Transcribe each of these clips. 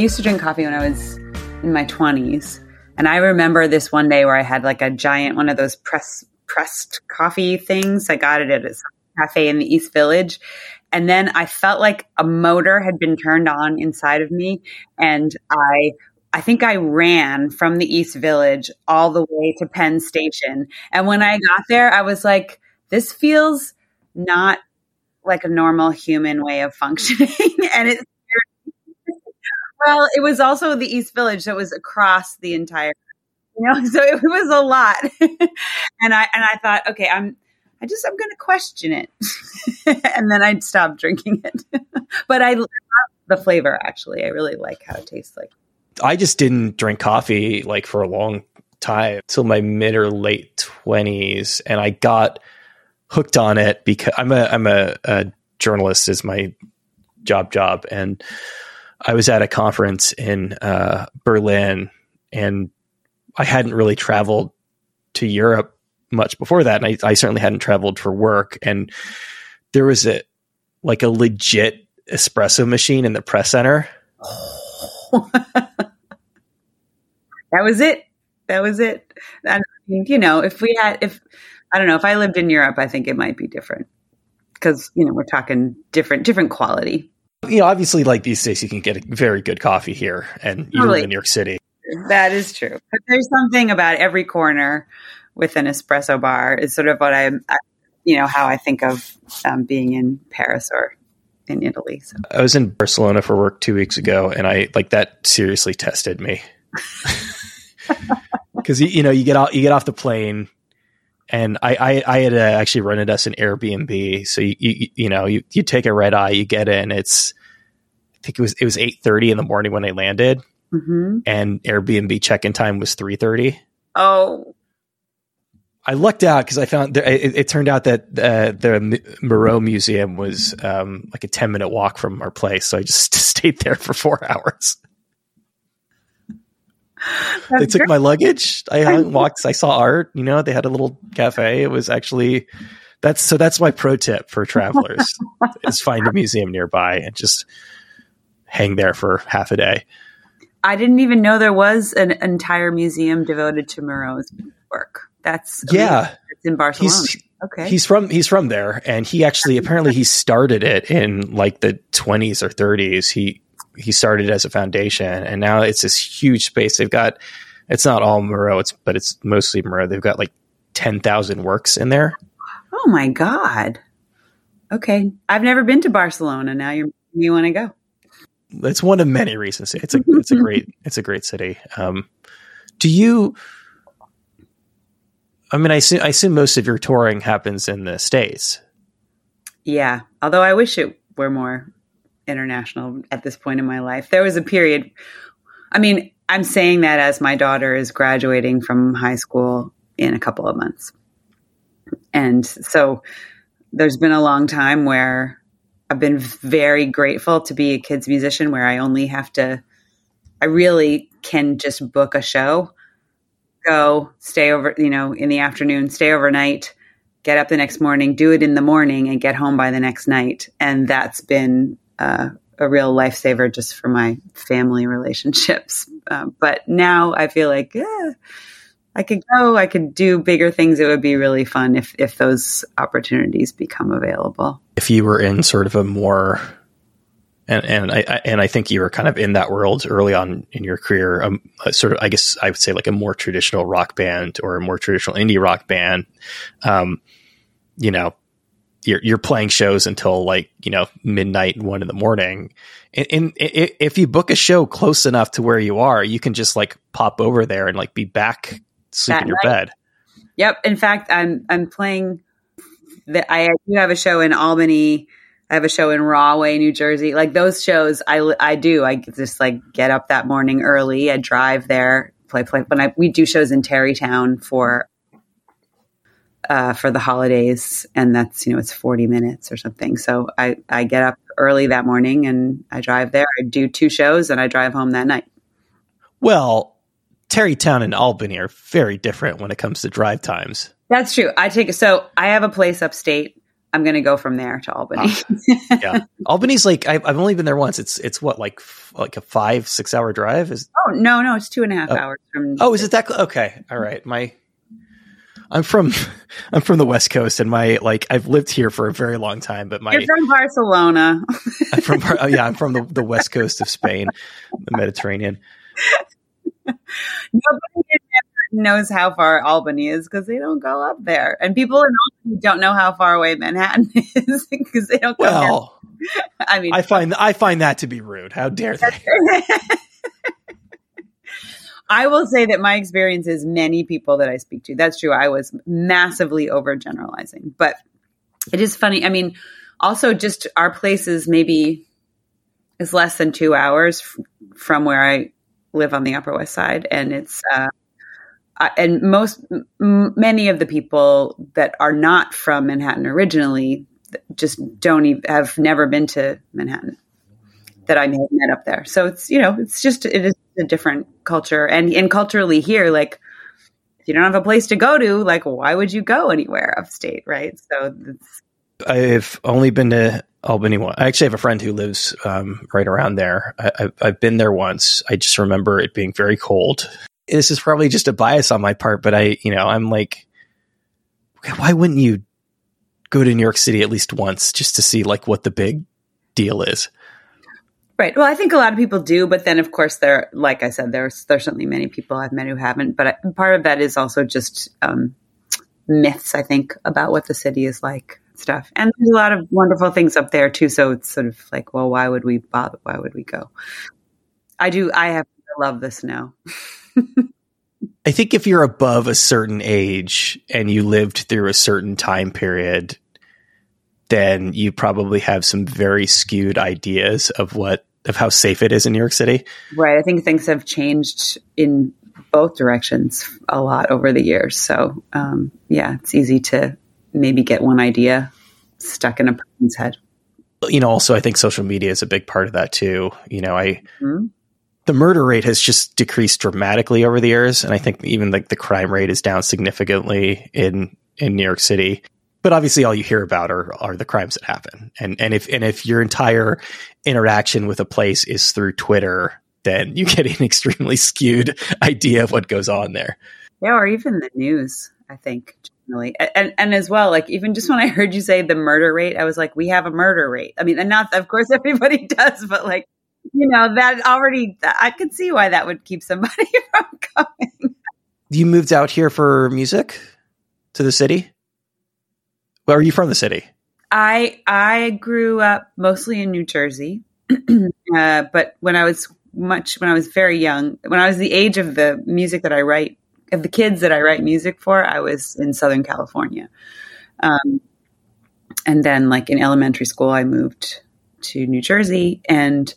used to drink coffee when I was in my 20s. And I remember this one day where I had like a giant one of those press pressed coffee things. I got it at a cafe in the East Village. And then I felt like a motor had been turned on inside of me and I I think I ran from the East Village all the way to Penn Station. And when I got there, I was like, this feels not like a normal human way of functioning. and it well, it was also the East Village, it was across the entire, you know, so it was a lot. and I and I thought, okay, I'm I just I'm going to question it, and then I'd stop drinking it. but I love the flavor. Actually, I really like how it tastes like. I just didn't drink coffee like for a long time till my mid or late twenties, and I got hooked on it because I'm a I'm a, a journalist is my job job and I was at a conference in uh, Berlin, and I hadn't really traveled to Europe much before that, and I, I, certainly hadn't traveled for work. And there was a like a legit espresso machine in the press center. that was it. That was it. And you know, if we had, if I don't know, if I lived in Europe, I think it might be different because you know we're talking different, different quality you know, obviously, like these days, you can get a very good coffee here, and you live in New York City. That is true. But there's something about every corner with an espresso bar is sort of what I'm, you know, how I think of um, being in Paris or in Italy. So. I was in Barcelona for work two weeks ago, and I like that seriously tested me because you, you know you get off you get off the plane and I, I, I had uh, actually rented us an Airbnb. So you, you, you know, you, you take a red eye, you get in. It's, I think it was it was eight thirty in the morning when I landed, mm-hmm. and Airbnb check in time was three thirty. Oh, I lucked out because I found it, it, turned out that uh, the Miró Museum was um, like a ten minute walk from our place, so I just stayed there for four hours they took great. my luggage. I walked. I saw art. You know, they had a little cafe. It was actually that's so. That's my pro tip for travelers: is find a museum nearby and just hang there for half a day. I didn't even know there was an entire museum devoted to Miró's work. That's yeah, it's in Barcelona. He's, okay, he's from he's from there, and he actually apparently he started it in like the twenties or thirties. He he started as a foundation, and now it's this huge space. They've got it's not all Miró, it's but it's mostly Miró. They've got like ten thousand works in there. Oh my god! Okay, I've never been to Barcelona. Now you you want to go? It's one of many reasons. It's a it's a great it's a great city. Um, do you? I mean, I assume, I assume most of your touring happens in the states. Yeah, although I wish it were more international at this point in my life. There was a period, I mean, I'm saying that as my daughter is graduating from high school in a couple of months. And so there's been a long time where I've been very grateful to be a kids musician where I only have to, I really can just book a show, go stay over, you know, in the afternoon, stay overnight, get up the next morning, do it in the morning, and get home by the next night. And that's been uh, a real lifesaver just for my family relationships. Uh, but now I feel like yeah, I could go, I could do bigger things. It would be really fun if if those opportunities become available. If you were in sort of a more and and I, and I think you were kind of in that world early on in your career. Um, sort of, I guess I would say like a more traditional rock band or a more traditional indie rock band. Um, you know, you're you're playing shows until like you know midnight and one in the morning. And, and, and, if you book a show close enough to where you are, you can just like pop over there and like be back sleep that in your night. bed. Yep. In fact, I'm I'm playing. The, I do have a show in Albany. I have a show in Rahway, New Jersey. Like those shows, I I do. I just like get up that morning early. I drive there, play play. When I we do shows in Tarrytown for uh, for the holidays, and that's you know it's forty minutes or something. So I I get up early that morning and I drive there. I do two shows and I drive home that night. Well, Tarrytown and Albany are very different when it comes to drive times. That's true. I take so I have a place upstate I'm going to go from there to Albany. yeah, Albany's like I, have only been there once. It's it's what like like a five six hour drive. Is oh no no it's two and a half oh. hours from. Oh, is it that? Close? Okay, all right. My I'm from I'm from the West Coast, and my like I've lived here for a very long time. But my you're from Barcelona. I'm from oh, yeah, I'm from the, the West Coast of Spain, the Mediterranean. Nobody knows how far Albany is because they don't go up there, and people in Albany don't know how far away Manhattan is because they don't. well, I mean, I find I find that to be rude. How dare they? I will say that my experience is many people that I speak to. That's true. I was massively overgeneralizing, but it is funny. I mean, also just our places maybe is less than two hours f- from where I live on the Upper West Side, and it's uh, and most m- many of the people that are not from Manhattan originally just don't even, have never been to Manhattan that I may have met up there. So it's you know it's just it is a different culture and and culturally here like if you don't have a place to go to like why would you go anywhere upstate right? So I've only been to Albany. Once. I actually have a friend who lives um, right around there. I, have been there once. I just remember it being very cold this is probably just a bias on my part, but I, you know, I'm like, why wouldn't you go to New York City at least once just to see like what the big deal is? Right. Well, I think a lot of people do, but then of course there, like I said, there's there's certainly many people I've met who haven't. But I, part of that is also just um, myths, I think, about what the city is like, stuff. And there's a lot of wonderful things up there too. So it's sort of like, well, why would we bother? Why would we go? I do. I have to love the snow. I think if you're above a certain age and you lived through a certain time period, then you probably have some very skewed ideas of what of how safe it is in New York City. Right. I think things have changed in both directions a lot over the years. So um, yeah, it's easy to maybe get one idea stuck in a person's head. You know, also I think social media is a big part of that too. You know, I mm-hmm the murder rate has just decreased dramatically over the years, and I think even like the crime rate is down significantly in in New York City. But obviously, all you hear about are are the crimes that happen, and and if and if your entire interaction with a place is through Twitter, then you get an extremely skewed idea of what goes on there. Yeah, or even the news. I think generally, and and as well, like even just when I heard you say the murder rate, I was like, we have a murder rate. I mean, and not of course everybody does, but like you know, that already, I could see why that would keep somebody from coming. You moved out here for music to the city? Where are you from the city? I I grew up mostly in New Jersey, uh, but when I was much when I was very young, when I was the age of the music that I write, of the kids that I write music for, I was in Southern California, um, and then like in elementary school, I moved to New Jersey, and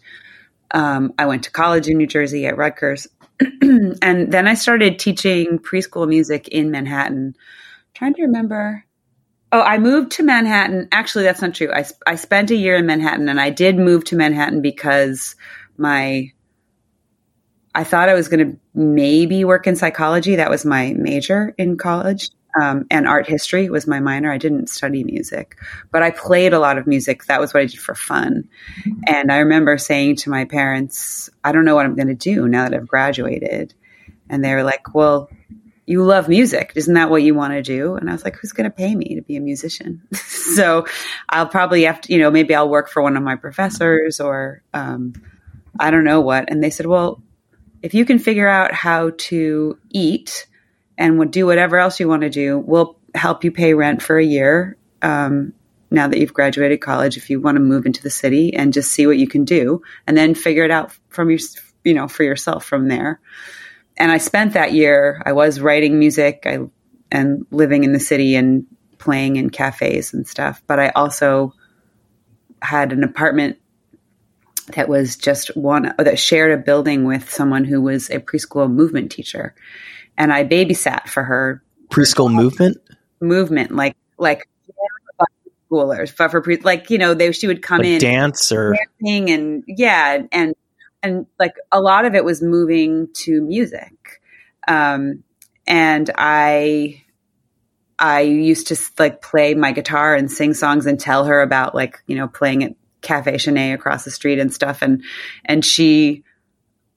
um, I went to college in New Jersey at Rutgers. and then I started teaching preschool music in Manhattan. I'm trying to remember. Oh, I moved to Manhattan. Actually, that's not true. I, I spent a year in Manhattan and I did move to Manhattan because my I thought I was going to maybe work in psychology. That was my major in college um, and art history was my minor. I didn't study music, but I played a lot of music. That was what I did for fun. And I remember saying to my parents, I don't know what I'm going to do now that I've graduated. And they were like, Well, you love music. Isn't that what you want to do? And I was like, Who's going to pay me to be a musician? so I'll probably have to, you know, maybe I'll work for one of my professors or um, I don't know what. And they said, Well, if you can figure out how to eat, and do whatever else you want to do. We'll help you pay rent for a year. Um, now that you've graduated college, if you want to move into the city and just see what you can do and then figure it out from your, you know, for yourself from there. And I spent that year, I was writing music I, and living in the city and playing in cafes and stuff. But I also had an apartment that was just one that shared a building with someone who was a preschool movement teacher. And I babysat for her. Preschool movement? Movement like like schoolers for, for pre, like you know they she would come like in dance or dancing and yeah and and like a lot of it was moving to music um and I I used to like play my guitar and sing songs and tell her about like, you know, playing at Cafe Chenet across the street and stuff. And, and she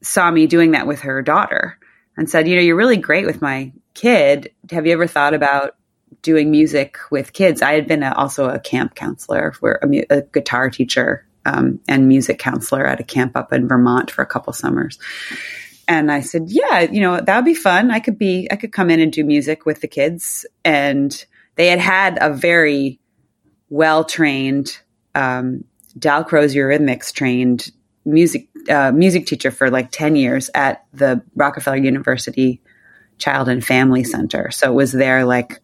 saw me doing that with her daughter and said, you know, you're really great with my kid. Have you ever thought about doing music with kids? I had been a, also a camp counselor, where a, a guitar teacher um, and music counselor at a camp up in Vermont for a couple summers. And I said, yeah, you know, that would be fun. I could be, I could come in and do music with the kids. And they had had a very well trained, um, Dalcroze Eurythmics trained music, uh, music teacher for like 10 years at the Rockefeller University Child and Family Center. So it was their like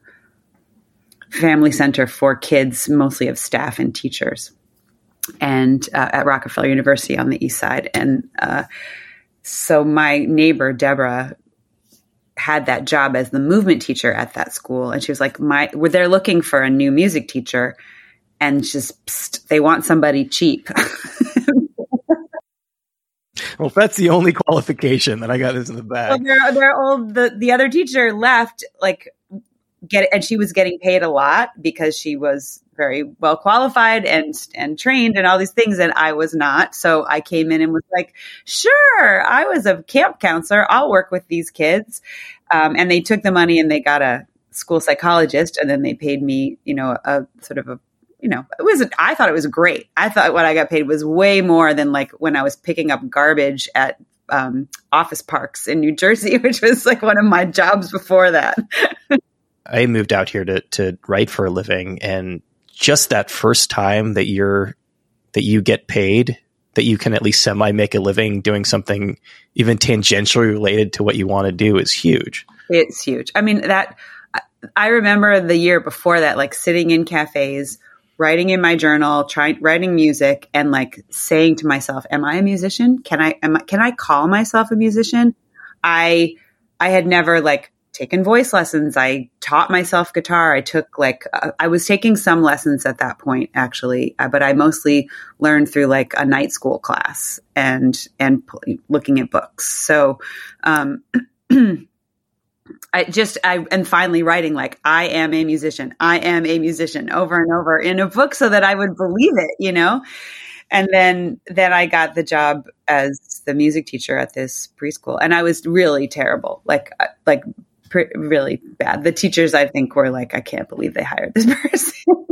family center for kids, mostly of staff and teachers and uh, at Rockefeller University on the east side. And, uh, so my neighbor Deborah had that job as the movement teacher at that school, and she was like, "My, were they're looking for a new music teacher, and just psst, they want somebody cheap." well, that's the only qualification that I got is in the bag. Well, they're old. The the other teacher left like get and she was getting paid a lot because she was very well qualified and and trained and all these things and I was not. So I came in and was like sure I was a camp counselor. I'll work with these kids. Um, and they took the money and they got a school psychologist and then they paid me you know a sort of a you know it was I thought it was great. I thought what I got paid was way more than like when I was picking up garbage at um, office parks in New Jersey, which was like one of my jobs before that. I moved out here to to write for a living, and just that first time that you're that you get paid, that you can at least semi make a living doing something even tangentially related to what you want to do is huge. It's huge. I mean that I remember the year before that, like sitting in cafes, writing in my journal, trying writing music, and like saying to myself, "Am I a musician? Can I am I, can I call myself a musician?" I I had never like taken voice lessons. I taught myself guitar. I took like, uh, I was taking some lessons at that point actually, uh, but I mostly learned through like a night school class and, and p- looking at books. So, um, I just, I, and finally writing like, I am a musician. I am a musician over and over in a book so that I would believe it, you know? and then then I got the job as the music teacher at this preschool, and I was really terrible, like uh, really bad. The teachers, I think, were like, I can't believe they hired this person.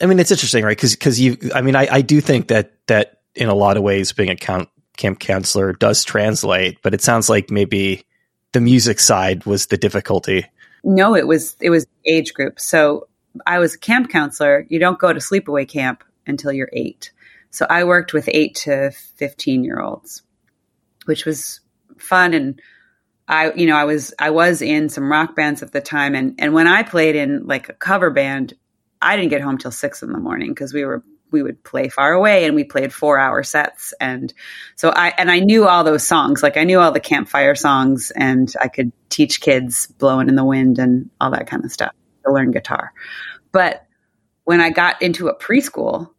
I mean, it's interesting, right? Because because you, I mean, I, I do think that that in a lot of ways, being a count, camp counselor does translate, but it sounds like maybe the music side was the difficulty. No, it was it was age group. So I was a camp counselor. You don't go to sleepaway camp until you're eight. So I worked with eight to fifteen year olds, which was fun and I, you know, I was, I was in some rock bands at the time. And, and when I played in like a cover band, I didn't get home till six in the morning because we were, we would play far away and we played four hour sets. And so I, and I knew all those songs, like I knew all the campfire songs and I could teach kids blowing in the wind and all that kind of stuff to learn guitar. But when I got into a preschool,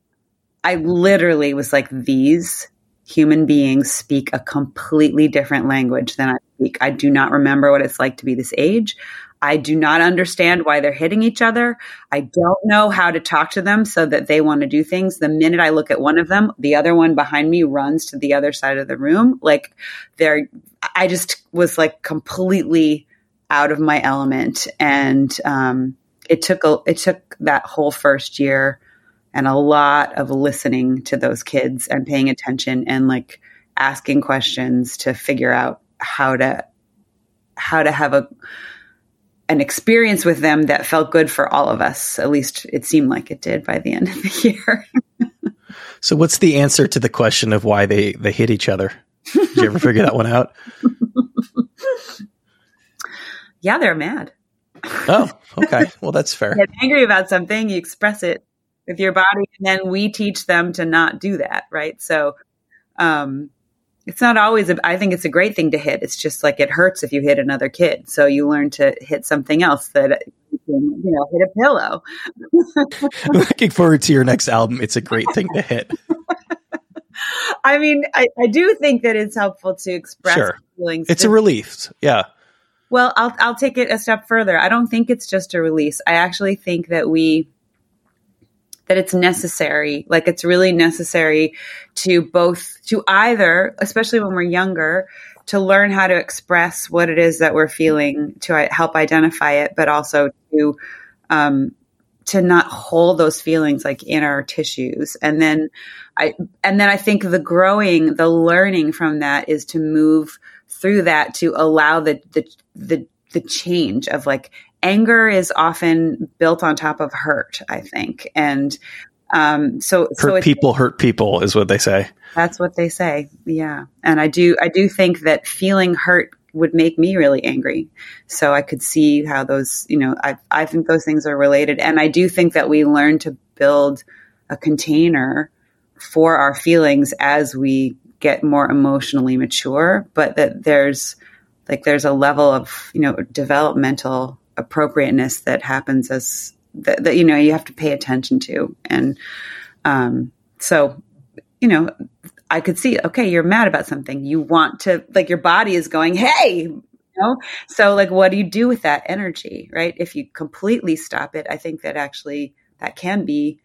I literally was like, these human beings speak a completely different language than I speak. I do not remember what it's like to be this age. I do not understand why they're hitting each other. I don't know how to talk to them so that they want to do things. The minute I look at one of them, the other one behind me runs to the other side of the room. Like they're, I just was like completely out of my element. And, um, it took a, it took that whole first year and a lot of listening to those kids and paying attention and like asking questions to figure out how to how to have a an experience with them that felt good for all of us. At least it seemed like it did by the end of the year. so what's the answer to the question of why they they hit each other? Did you ever figure that one out? yeah, they're mad. Oh, okay. Well, that's fair. Get angry about something, you express it with your body and then we teach them to not do that right so um it's not always a, I think it's a great thing to hit it's just like it hurts if you hit another kid so you learn to hit something else that you know hit a pillow looking forward to your next album it's a great thing to hit I mean, I, I, do think that it's helpful to express sure. feelings. It's a relief. Yeah. Well, I'll I'll take it a step further. I don't think it's just a release. I actually think that we that it's necessary. Like it's really necessary to both to either, especially when we're younger, to learn how to express what it is that we're feeling to help identify it, but also to um, to not hold those feelings like in our tissues. And then I and then I think the growing, the learning from that is to move through that to allow the the the, the change of like anger is often built on top of hurt i think. And um, so hurt so people hurt people is what they say. That's what they say. Yeah. And i do i do think that feeling hurt would make me really angry. So i could see how those you know i i think those things are related. And i do think that we learn to build a container for our feelings as we get more emotionally mature, but that there's like there's a level of you know developmental appropriateness that happens as that, that you know you have to pay attention to, and um, so you know I could see okay you're mad about something. You want to like your body is going hey you know? So like what do you do with that energy right? If you completely stop it I think that actually that can be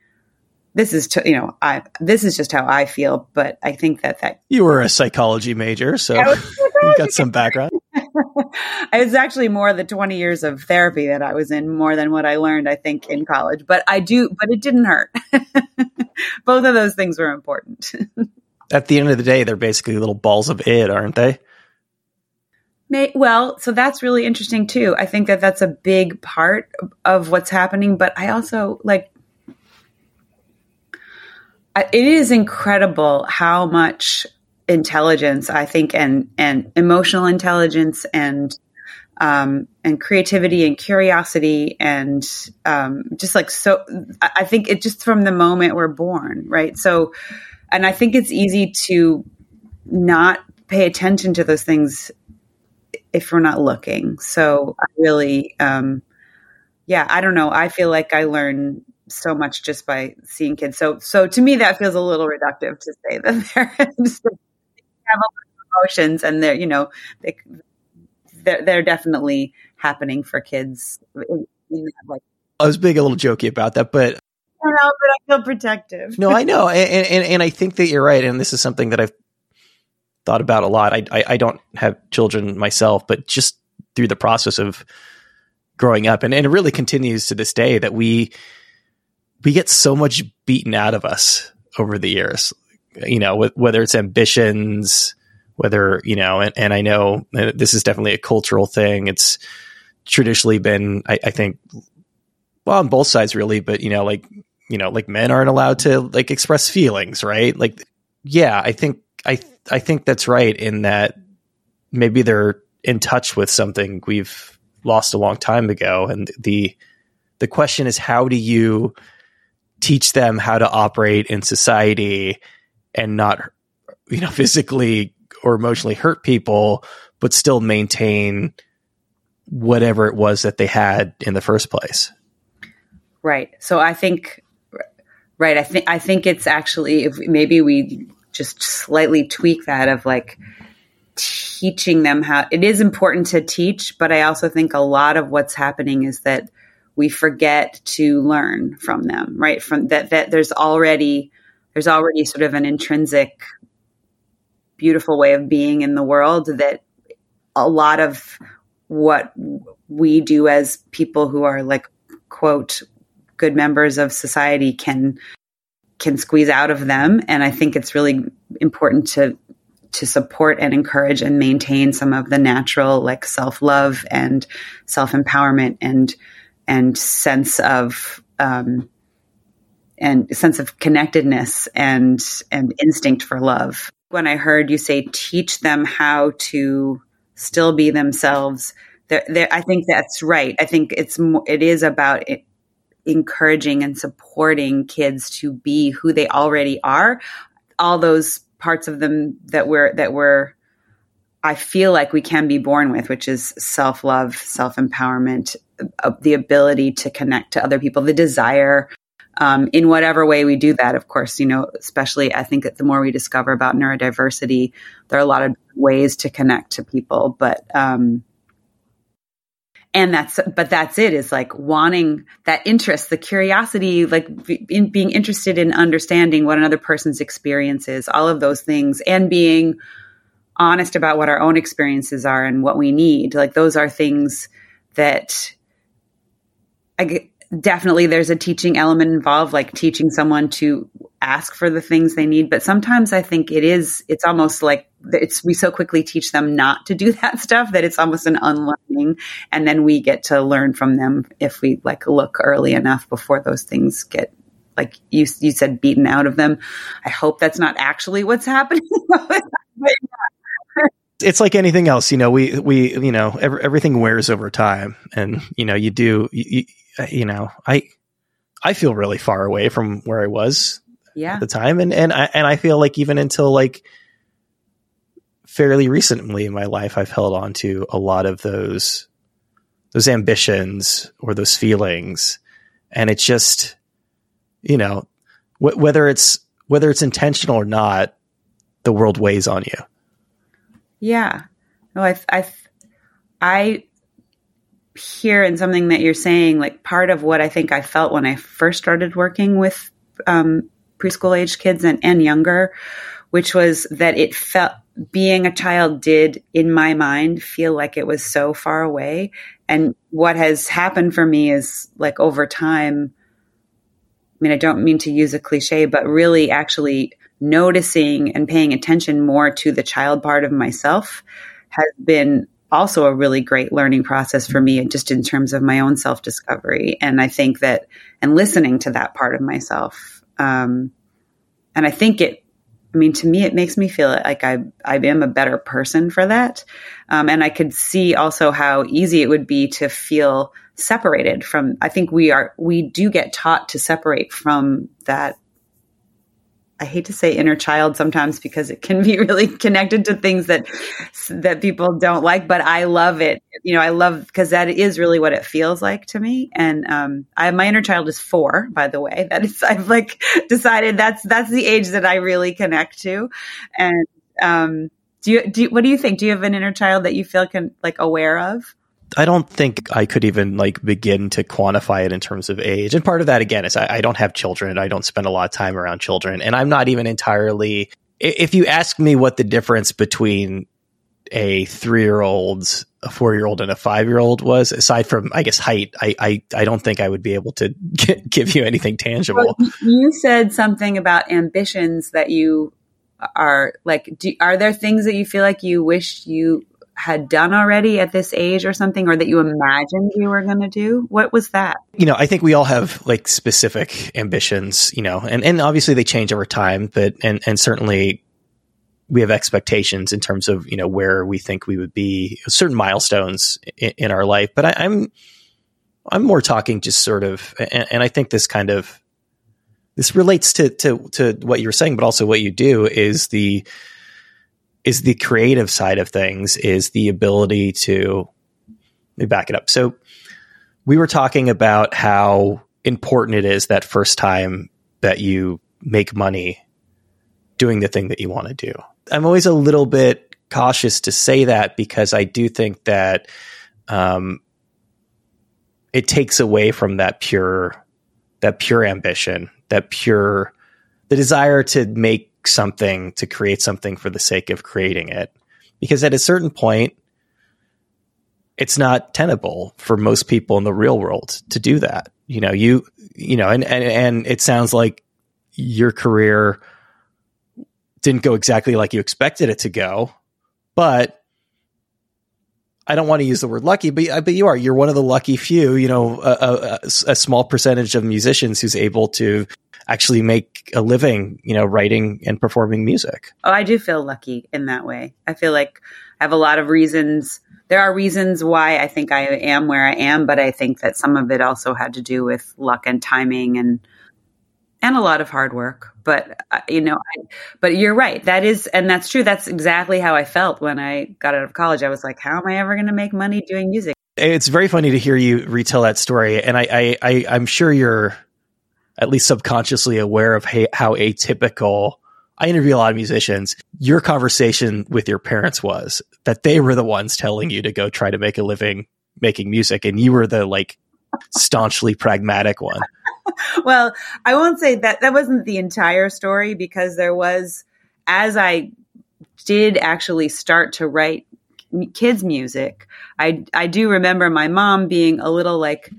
this is to, you know I this is just how I feel, but I think that that you were a psychology major, so you got some background. it's actually more the 20 years of therapy that I was in more than what I learned I think in college, but I do but it didn't hurt. Both of those things were important. At the end of the day, they're basically little balls of id, aren't they? May, well, so that's really interesting too. I think that that's a big part of what's happening, but I also like it is incredible how much intelligence I think and and emotional intelligence and um, and creativity and curiosity and um, just like so I think it just from the moment we're born right? So and I think it's easy to not pay attention to those things if we're not looking. So I really um, yeah I don't know. I feel like I learn so much just by seeing kids. So, so to me, that feels a little reductive to say that they're have emotions and they're, you know, they, they're, they're definitely happening for kids. In, in that, like, I was being a little jokey about that, but I know, but I feel protective. no, I know, and, and and I think that you're right, and this is something that I've thought about a lot. I, I, I don't have children myself, but just through the process of growing up, and, and it really continues to this day that we we get so much beaten out of us over the years, you know, whether it's ambitions, whether, you know, and, and I know this is definitely a cultural thing. It's traditionally been, I, I think, well, on both sides really, but, you know, like, you know, like men aren't allowed to like express feelings, right? Like, yeah, I think, I, I think that's right in that maybe they're in touch with something we've lost a long time ago. And the, the question is, how do you, teach them how to operate in society and not you know physically or emotionally hurt people but still maintain whatever it was that they had in the first place right so i think right i think i think it's actually if maybe we just slightly tweak that of like teaching them how it is important to teach but i also think a lot of what's happening is that we forget to learn from them, right? From that, that there's already, there's already sort of an intrinsic, beautiful way of being in the world that a lot of what we do as people who are like, quote, good members of society can, can squeeze out of them. And I think it's really important to, to support and encourage and maintain some of the natural like self love and self empowerment and and sense of um, and sense of connectedness and and instinct for love. When I heard you say teach them how to still be themselves, there, there, I think that's right. I think it's it is about it, encouraging and supporting kids to be who they already are. All those parts of them that we're that we're I feel like we can be born with, which is self love, self empowerment, uh, the ability to connect to other people, the desire. Um, in whatever way we do that, of course, you know, especially I think that the more we discover about neurodiversity, there are a lot of ways to connect to people. But um, and that's but that's it is like wanting that interest the curiosity like in being interested in understanding what another person's experience is all of those things and being honest about what our own experiences are and what we need like those are things that I definitely there's a teaching element involved like teaching someone to ask for the things they need. But sometimes i think it is it's almost like it's we so quickly teach them not to do that stuff that it's almost an unlearning. And then we get to learn from them if we like look early enough before those things get like you you said beaten out of them. I hope that's not actually what's happening. It's like anything else you know we we you know every, everything wears over time. And you know you do you, Uh, you know i i feel really far away from where i was yeah. at the time. And and I, and I feel like even until like fairly recently in my life I've held on to a lot of those those ambitions or those feelings. And it's just you know wh- whether it's whether it's intentional or not the world weighs on you. Yeah. No i i i hear in something that you're saying like part of what i think i felt when i first started working with um, preschool age kids and, and younger, which was that it felt being a child did in my mind feel like it was so far away. And what has happened for me is like over time, I mean, I don't mean to use a cliche, but really actually noticing and paying attention more to the child part of myself has been also a really great learning process for me just in terms of my own self discovery and i think that and listening to that part of myself um, and I think it, I mean, to me, it makes me feel like I, I am a better person for that. Um, and I could see also how easy it would be to feel separated from, I think we are, we do get taught to separate from that I hate to say inner child sometimes because it can be really connected to things that that people don't like, but I love it. You know, I love because that is really what it feels like to me. And um, I my inner child is four, by the way. That is, I've like decided that's that's the age that I really connect to. And um, do you do you, what do you think? Do you have an inner child that you feel can like aware of? I don't think I could even like begin to quantify it in terms of age. And part of that again is I, I, don't have children. I don't spend a lot of time around children, and I'm not even entirely. If you ask me what the difference between a three year old, a four year old, and a five year old was, aside from I guess height, I, I I don't think I would be able to get, give you anything tangible. You said something about ambitions that you are like. Do, are there things that you feel like you wish you had done already at this age or something or that you imagined you were going to do? What was that? You know i think we all have like specific ambitions you know and and obviously they change over time but and and certainly we have expectations in terms of you know where we think we would be certain milestones in, in our life but I, i'm i'm more talking just sort of and, and i think this kind of this relates to to to what you were saying but also what you do is the is the creative side of things is the ability to let me back it up. So we were talking about how important it is that first time that you make money doing the thing that you want to do. I'm always a little bit cautious to say that because I do think that um, it takes away from that pure that pure ambition, that pure the desire to make something to create something for the sake of creating it. Because at a certain point, it's not tenable for most people in the real world to do that. You know, you, you know, and, and, and it sounds like your career didn't go exactly like you expected it to go, but I don't want to use the word lucky, but uh, but you are. You're one of the lucky few. You know, a, a, a, small percentage of musicians who's able to actually make a living, you know, writing and performing music. Oh, I do feel lucky in that way. I feel like I have a lot of reasons. There are reasons why I think I am where I am, but I think that some of it also had to do with luck and timing and and a lot of hard work. But uh, you know, I, but you're right. That is, and that's true. That's exactly how I felt when I got out of college. I was like, how am I ever going to make money doing music? It's very funny to hear you retell that story, and I, I, I I'm sure you're at least subconsciously aware of how atypical I interview a lot of musicians. Your conversation with your parents was that they were the ones telling you to go try to make a living making music, and you were the like staunchly pragmatic one. well, I won't say that that wasn't the entire story because there was, as I did actually start to write kids music, I I do remember my mom being a little like,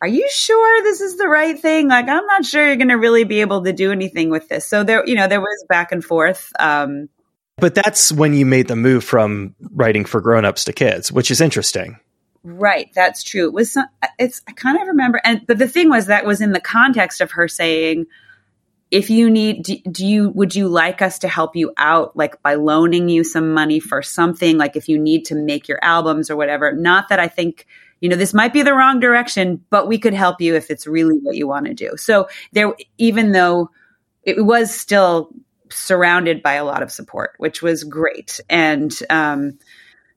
"Are you sure this is the right thing? Like, I'm not sure you're going to really be able to do anything with this." So there, you know, there was back and forth. Um, but that's when you made the move from writing for grown-ups to kids, which is interesting. Right, that's true. It was some, it's I kind of remember and but the thing was that was in the context of her saying if you need do, do, you would you like us to help you out like by loaning you some money for something like if you need to make your albums or whatever not that i think you know this might be the wrong direction but we could help you if it's really what you want to do so there even though it was still surrounded by a lot of support which was great and um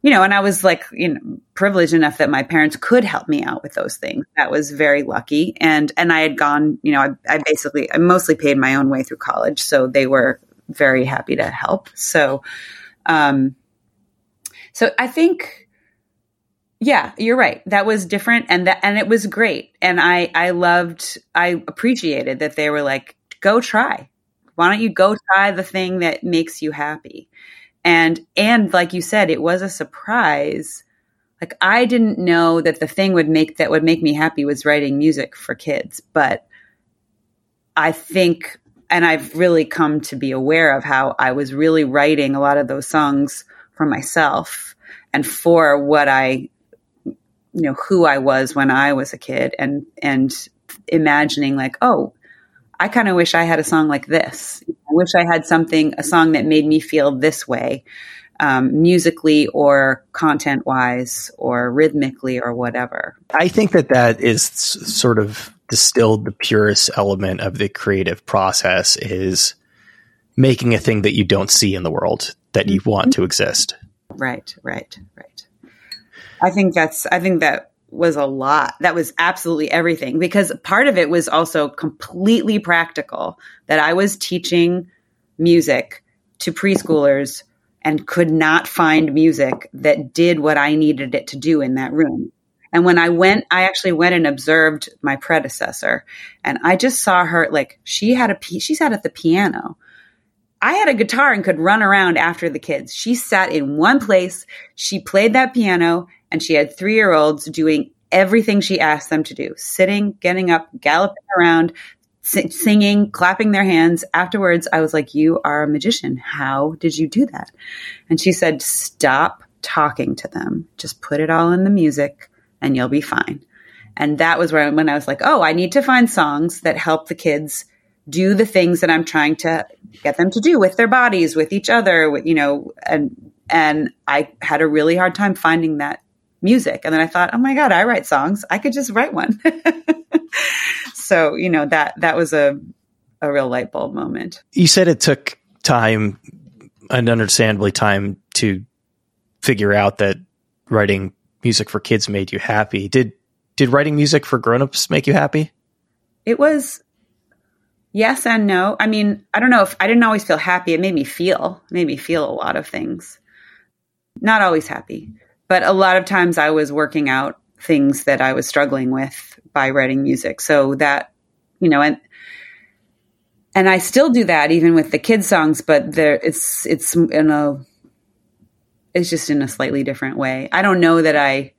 you know, and I was like, you know, privileged enough that my parents could help me out with those things. That was very lucky. And, and I had gone, you know, I, I basically, I mostly paid my own way through college. So they were very happy to help. So, um, so I think, yeah, you're right. That was different and that, and it was great. And I, I loved, I appreciated that they were like, go try. Why don't you go try the thing that makes you happy? and and like you said it was a surprise like i didn't know that the thing would make that would make me happy was writing music for kids but i think and i've really come to be aware of how i was really writing a lot of those songs for myself and for what i you know who i was when i was a kid and and imagining like oh I kind of wish I had a song like this. I wish I had something, a song that made me feel this way, um, musically or content wise or rhythmically or whatever. I think that that is sort of distilled the purest element of the creative process is making a thing that you don't see in the world that you want to exist. Right, right, right. I think that's, I think that was a lot. That was absolutely everything because part of it was also completely practical that I was teaching music to preschoolers and could not find music that did what I needed it to do in that room. And when I went, I actually went and observed my predecessor and I just saw her like she had a, she sat at the piano. I had a guitar and could run around after the kids. She sat in one place. She played that piano and she had three year olds doing everything she asked them to do sitting, getting up, galloping around, singing, clapping their hands. Afterwards, I was like, You are a magician. How did you do that? And she said, Stop talking to them. Just put it all in the music and you'll be fine. And that was where, when I was like, Oh, I need to find songs that help the kids do the things that I'm trying to get them to do with their bodies, with each other, with, you know, and, and I had a really hard time finding that music. And then I thought, oh my God, I write songs. I could just write one. so, you know, that, that was a, a real light bulb moment. You said it took time and understandably time to figure out that writing music for kids made you happy. Did, did writing music for grown-ups make you happy? It was yes and no. I mean, I don't know if I didn't always feel happy. It made me feel, it made me feel a lot of things. Not always happy. But a lot of times I was working out things that I was struggling with by writing music. So that, you know, and and I still do that even with the kids songs, but there it's it's in a it's just in a slightly different way. I don't know that I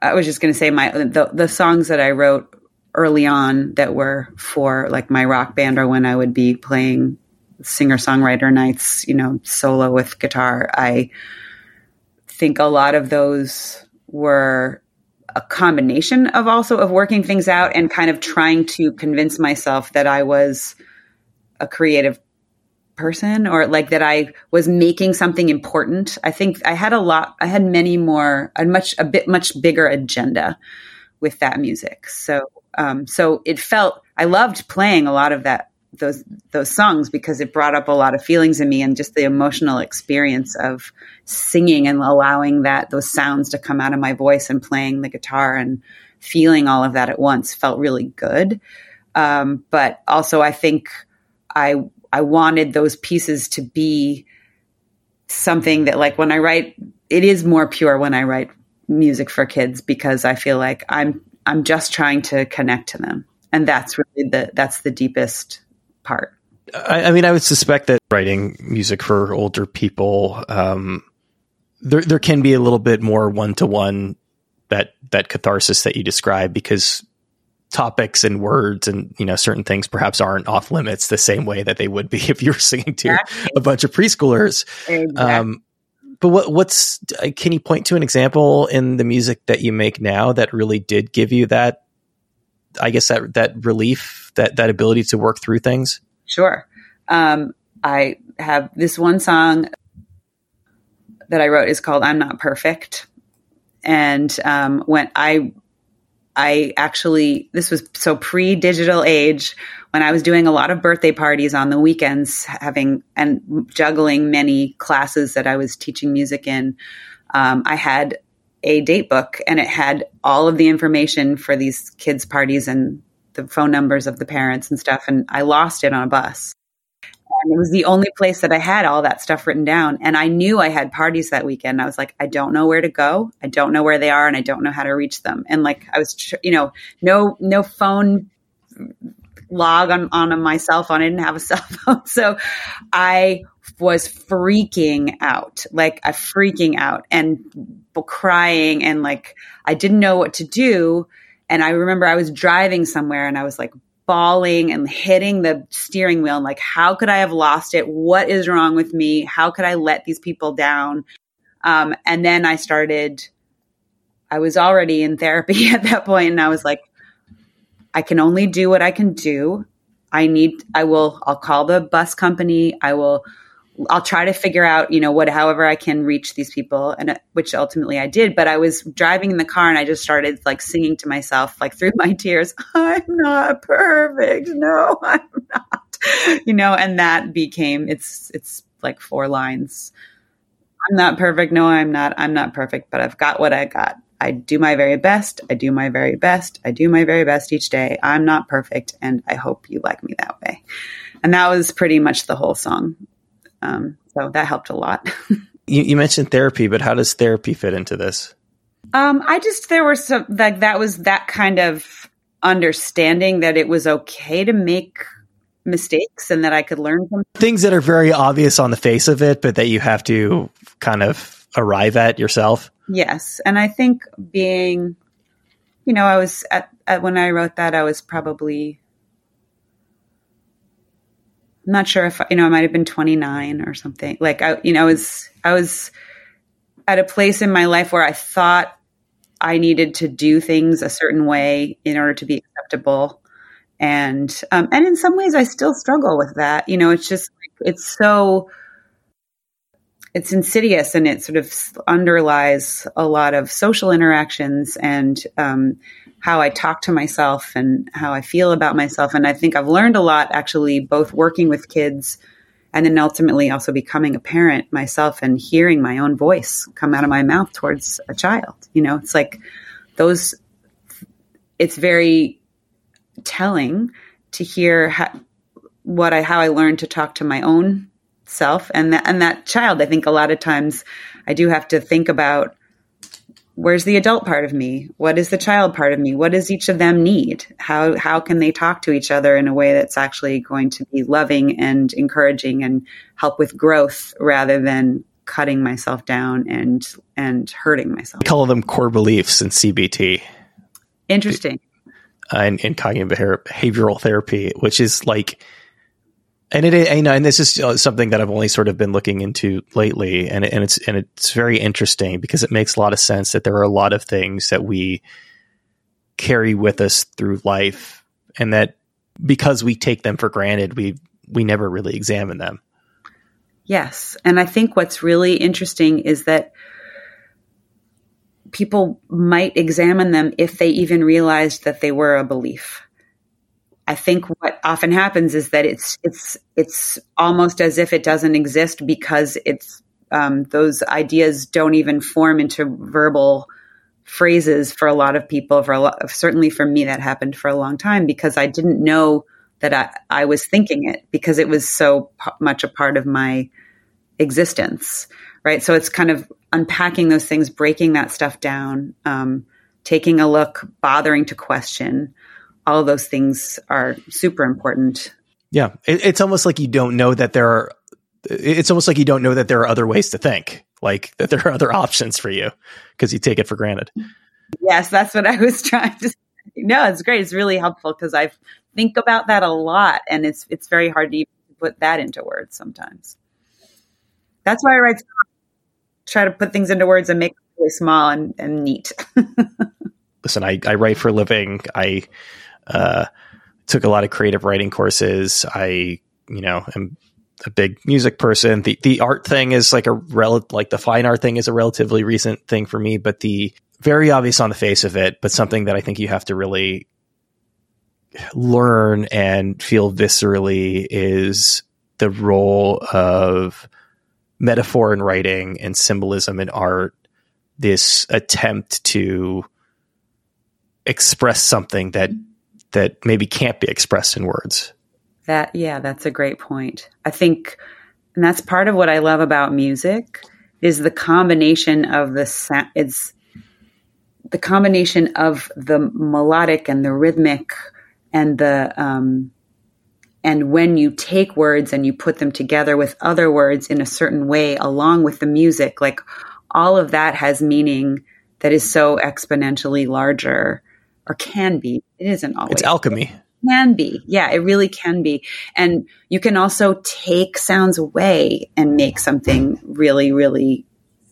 I was just going to say my the the songs that I wrote early on that were for like my rock band or when I would be playing singer songwriter nights, you know, solo with guitar. I think a lot of those were a combination of also of working things out and kind of trying to convince myself that I was a creative person or like that I was making something important. I think I had a lot, I had many more, a much, a bit much bigger agenda with that music. So, um, so it felt, I loved playing a lot of that those those songs because it brought up a lot of feelings in me and just the emotional experience of singing and allowing that those sounds to come out of my voice and playing the guitar and feeling all of that at once felt really good. Um, but also, I think I I wanted those pieces to be something that, like, when I write, it is more pure when I write music for kids because I feel like I'm I'm just trying to connect to them, and that's really the that's the deepest part. I, I mean, I would suspect that writing music for older people, um, there there can be a little bit more one to one that that catharsis that you describe because topics and words and you know certain things perhaps aren't off limits the same way that they would be if you were singing to exactly. a bunch of preschoolers. Exactly. Um, but what what's can you point to an example in the music that you make now that really did give you that I guess that that relief that that ability to work through things? Sure. Um, I have this one song that I wrote is called "I'm Not Perfect," and um, when I I actually this was so pre digital age when I was doing a lot of birthday parties on the weekends, having and juggling many classes that I was teaching music in. Um, I had a date book and it had all of the information for these kids' parties and the phone numbers of the parents and stuff. And I lost it on a bus. And it was the only place that I had all that stuff written down. And I knew I had parties that weekend. I was like, I don't know where to go. I don't know where they are and I don't know how to reach them. And like, I was, you know, no, no phone log on, on my cell phone. I didn't have a cell phone. So I was freaking out, like a freaking out and crying and like I didn't know what to do. And I remember I was driving somewhere and I was like bawling and hitting the steering wheel and like, how could I have lost it? What is wrong with me? How could I let these people down? Um, and then I started, I was already in therapy at that point and I was like, I can only do what I can do. I need, I will, I'll call the bus company. I will, I'll try to figure out, you know, what, however I can reach these people and uh, which ultimately I did. But I was driving in the car and I just started like singing to myself, like through my tears, I'm not perfect. No, I'm not, you know, and that became, it's, it's like four lines. I'm not perfect. No, I'm not. I'm not perfect, but I've got what I got. I do my very best. I do my very best. I do my very best each day. I'm not perfect, and I hope you like me that way. And that was pretty much the whole song. Um, so that helped a lot. you, you, mentioned therapy, but how does therapy fit into this? Um, I just there was some like that was that kind of understanding that it was okay to make mistakes and that I could learn from things that are very obvious on the face of it, but that you have to kind of arrive at yourself. Yes. And I think being, you know, I was at, at when I wrote that, I was probably, I'm not sure if, you know, I might have been 29 or something. Like, I, you know, I was, I was at a place in my life where I thought I needed to do things a certain way in order to be acceptable. And, um, and in some ways I still struggle with that. You know, it's just, it's so, it's insidious and it sort of underlies a lot of social interactions and um, how I talk to myself and how I feel about myself. And I think I've learned a lot actually, both working with kids and then ultimately also becoming a parent myself and hearing my own voice come out of my mouth towards a child. You know, it's like those, it's very telling to hear how, what I, how I learned to talk to my own self and that and that child i think a lot of times i do have to think about where's the adult part of me? What is the child part of me? What does each of them need? How how can they talk to each other in a way that's actually going to be loving and encouraging and help with growth rather than cutting myself down and and hurting myself? I call them core beliefs in cbt interesting. Uh, in, in cognitive behavioral therapy which is like and it, you know, and this is uh, something that I've only sort of been looking into lately, and and it's and it's very interesting because it makes a lot of sense that there are a lot of things that we carry with us through life, and that because we take them for granted, we we never really examine them. Yes, and I think what's really interesting is that people might examine them if they even realized that they were a belief I think what often happens is that it's it's it's almost as if it doesn't exist because it's um, those ideas don't even form into verbal phrases for a lot of people. For lot, certainly for me, that happened for a long time because I didn't know that I, I was thinking it because it was so p- much a part of my existence, right? So it's kind of unpacking those things, breaking that stuff down, um, taking a look, bothering to question, all of those things are super important. Yeah, it, it's almost like you don't know that there are. It's almost like you don't know that there are other ways to think, like that there are other options for you because you take it for granted. Yes, that's what I was trying to. Say. No, it's great. It's really helpful because I think about that a lot, and it's it's very hard to put that into words sometimes. That's why I write. Try to put things into words and make them really small and, and neat. Listen, I, I write for a living. I uh, took a lot of creative writing courses. I, you know, am a big music person. The the art thing is like a rel like the fine art thing is a relatively recent thing for me, but the very obvious on the face of it, but something that I think you have to really learn and feel viscerally is the role of metaphor in writing and symbolism in art. This attempt to express something that that maybe can't be expressed in words. That yeah, that's a great point. I think and that's part of what I love about music is the combination of the it's the combination of the melodic and the rhythmic and the um, and when you take words and you put them together with other words in a certain way along with the music like all of that has meaning that is so exponentially larger or can be. It isn't always. It's alchemy. Can be. Yeah, it really can be. And you can also take sounds away and make something really, really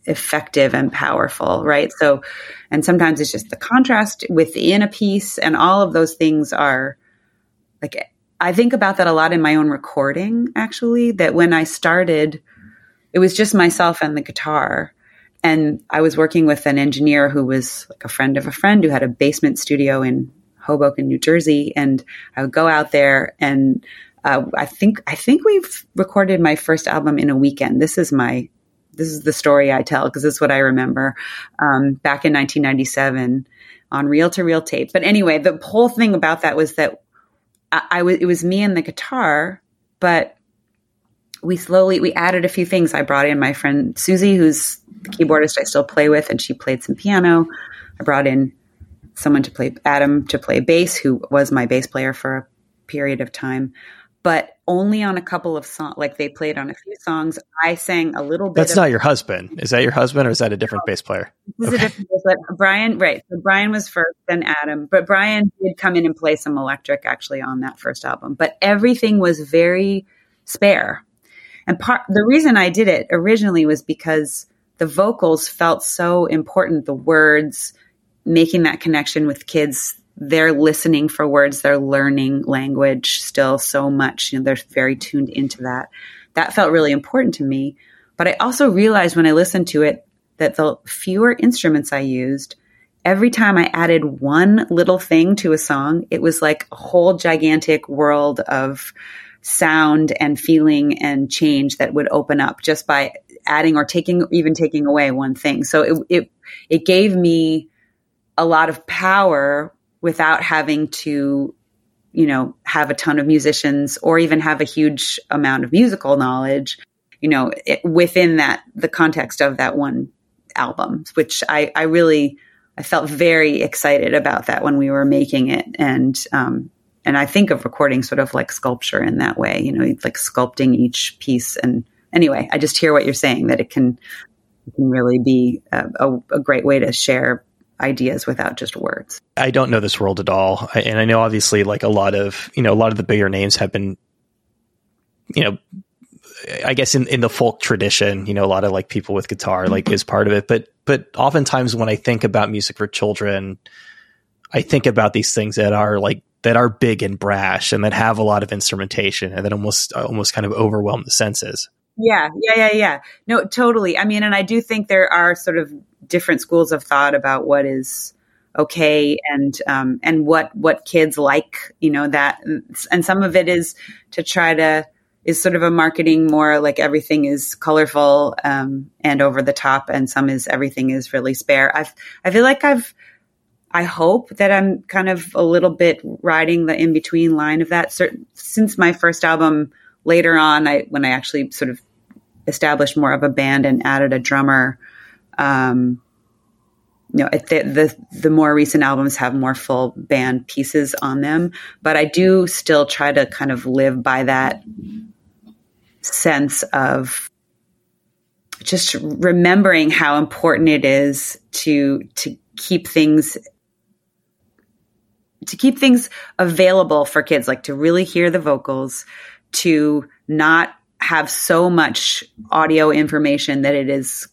effective and powerful, right? So, and sometimes it's just the contrast within a piece, and all of those things are like, I think about that a lot in my own recording, actually, that when I started, it was just myself and the guitar. And I was working with an engineer who was like a friend of a friend who had a basement studio in Hoboken, New Jersey. And I would go out there and uh, I think I think we've recorded my first album in a weekend. This is my this is the story I tell because this is what I remember um, back in 1997 on reel to reel tape. But anyway, the whole thing about that was that I, I was it was me and the guitar, but we slowly we added a few things. I brought in my friend Susie, who's the keyboardist I still play with, and she played some piano. I brought in someone to play Adam to play bass, who was my bass player for a period of time, but only on a couple of songs. Like they played on a few songs. I sang a little bit. That's of- not your husband. Is that your husband, or is that a different no, bass player? This okay. is a different bass player. Brian, right? So Brian was first, then Adam. But Brian did come in and play some electric actually on that first album. But everything was very spare. And part the reason I did it originally was because the vocals felt so important. The words, making that connection with kids. They're listening for words. They're learning language still so much. You know, they're very tuned into that. That felt really important to me. But I also realized when I listened to it that the fewer instruments I used, every time I added one little thing to a song, it was like a whole gigantic world of sound and feeling and change that would open up just by adding or taking even taking away one thing. So it it it gave me a lot of power without having to you know have a ton of musicians or even have a huge amount of musical knowledge you know it, within that the context of that one album which i i really i felt very excited about that when we were making it and um and I think of recording sort of like sculpture in that way, you know, like sculpting each piece. And anyway, I just hear what you're saying that it can, it can really be a, a, a great way to share ideas without just words. I don't know this world at all. And I know obviously like a lot of, you know, a lot of the bigger names have been, you know, I guess in, in the folk tradition, you know, a lot of like people with guitar like is part of it. But but oftentimes when I think about music for children, I think about these things that are like that are big and brash and that have a lot of instrumentation and that almost almost kind of overwhelm the senses. Yeah, yeah, yeah, yeah. No, totally. I mean, and I do think there are sort of different schools of thought about what is okay and um, and what what kids like. You know that, and some of it is to try to is sort of a marketing more like everything is colorful um, and over the top, and some is everything is really spare. I I feel like I've I hope that I'm kind of a little bit riding the in between line of that. Certain, since my first album, later on, I when I actually sort of established more of a band and added a drummer, Um, you know, the, the the more recent albums have more full band pieces on them, but I do still try to kind of live by that sense of just remembering how important it is to to keep things to keep things available for kids like to really hear the vocals to not have so much audio information that it is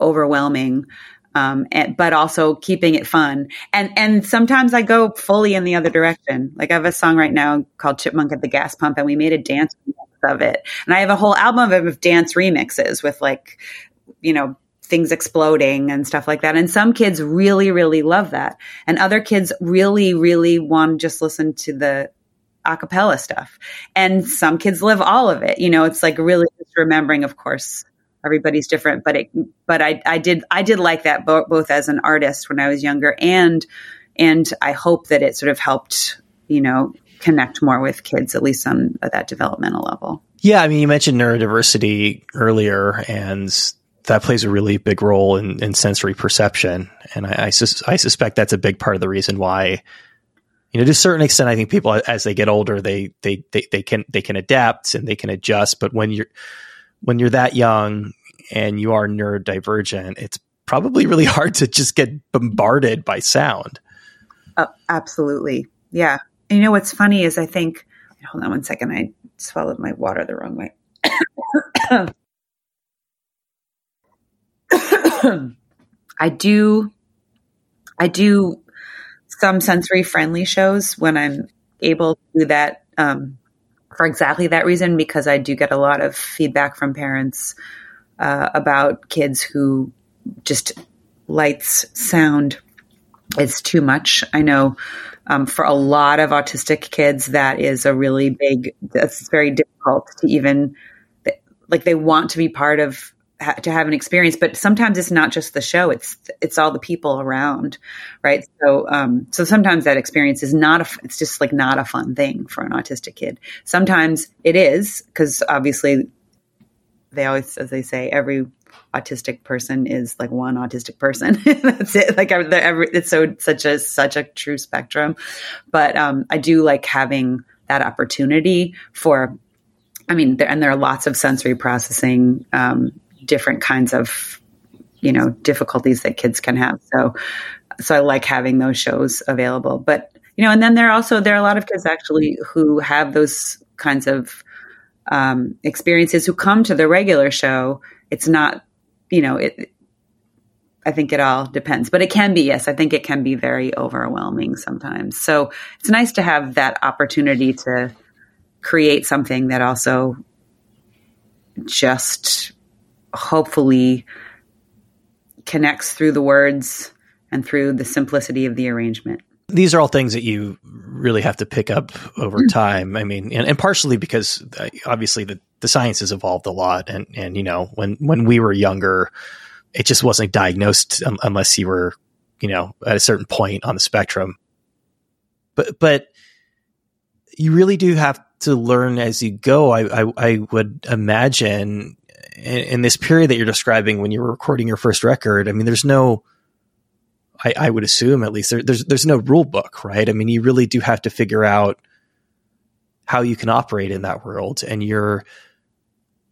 overwhelming um, and, but also keeping it fun. And and sometimes I go fully in the other direction. Like I have a song right now called Chipmunk at the Gas Pump, and we made a dance of it. And I have a whole album of dance remixes with like, you know, things exploding and stuff like that. And some kids really, really love that, and other kids really, really want to just listen to the acapella stuff. And some kids live all of it. You know, it's like really just remembering, of course, everybody's different, but it, but I, I did, I did like that bo- both as an artist when I was younger and, and I hope that it sort of helped, you know, connect more with kids, at least on that developmental level. Yeah. I mean, you mentioned neurodiversity earlier and that plays a really big role in, in sensory perception. And I, I, sus- I suspect that's a big part of the reason why, you know, to a certain extent, I think people as they get older, they, they, they, they can, they can adapt and they can adjust. But when you're, when you're that young and you are neurodivergent, it's probably really hard to just get bombarded by sound. Uh, absolutely. Yeah. And you know what's funny is I think, hold on one second, I swallowed my water the wrong way. I do, I do some sensory friendly shows when I'm able to do that. Um, for exactly that reason because I do get a lot of feedback from parents uh, about kids who just lights sound is too much. I know um, for a lot of autistic kids that is a really big. That's very difficult to even like they want to be part of to have an experience but sometimes it's not just the show it's it's all the people around right? So um so sometimes that experience is not a it's just like not a fun thing for an autistic kid. Sometimes it is because obviously they always as they say every autistic person is like one autistic person. That's it. Like every, it's so such a such a true spectrum. But um i do like having that opportunity for I mean, there, and there are lots of sensory processing um, different kinds of you know difficulties that kids can have. So so i like having those shows available. But you know and then there are also there are a lot of kids actually who have those kinds of um, experiences who come to the regular show. It's not you know it I think it all depends, but it can be, yes, I think it can be very overwhelming sometimes. So it's nice to have that opportunity to create something that also just hopefully connects through the words and through the simplicity of the arrangement. These are all things that you really have to pick up over mm. time. I mean, and, and partially because uh, obviously the, the science has evolved a lot. And, and, you know, when, when we were younger, it just wasn't diagnosed um, unless you were, you know, at a certain point on the spectrum. But, but you really do have to learn as you go. I, I, I would imagine in, this period that you're describing when you were recording your first record, I mean, there's no, I, I would assume at least there, there's there's no rule book, right? I mean, you really do have to figure out how you can operate in that world, and you're,